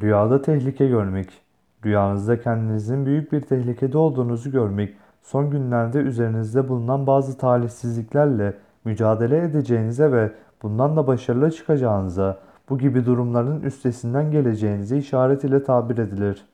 Rüyada tehlike görmek. Rüyanızda kendinizin büyük bir tehlikede olduğunuzu görmek, son günlerde üzerinizde bulunan bazı talihsizliklerle mücadele edeceğinize ve bundan da başarılı çıkacağınıza, bu gibi durumların üstesinden geleceğinize işaret ile tabir edilir.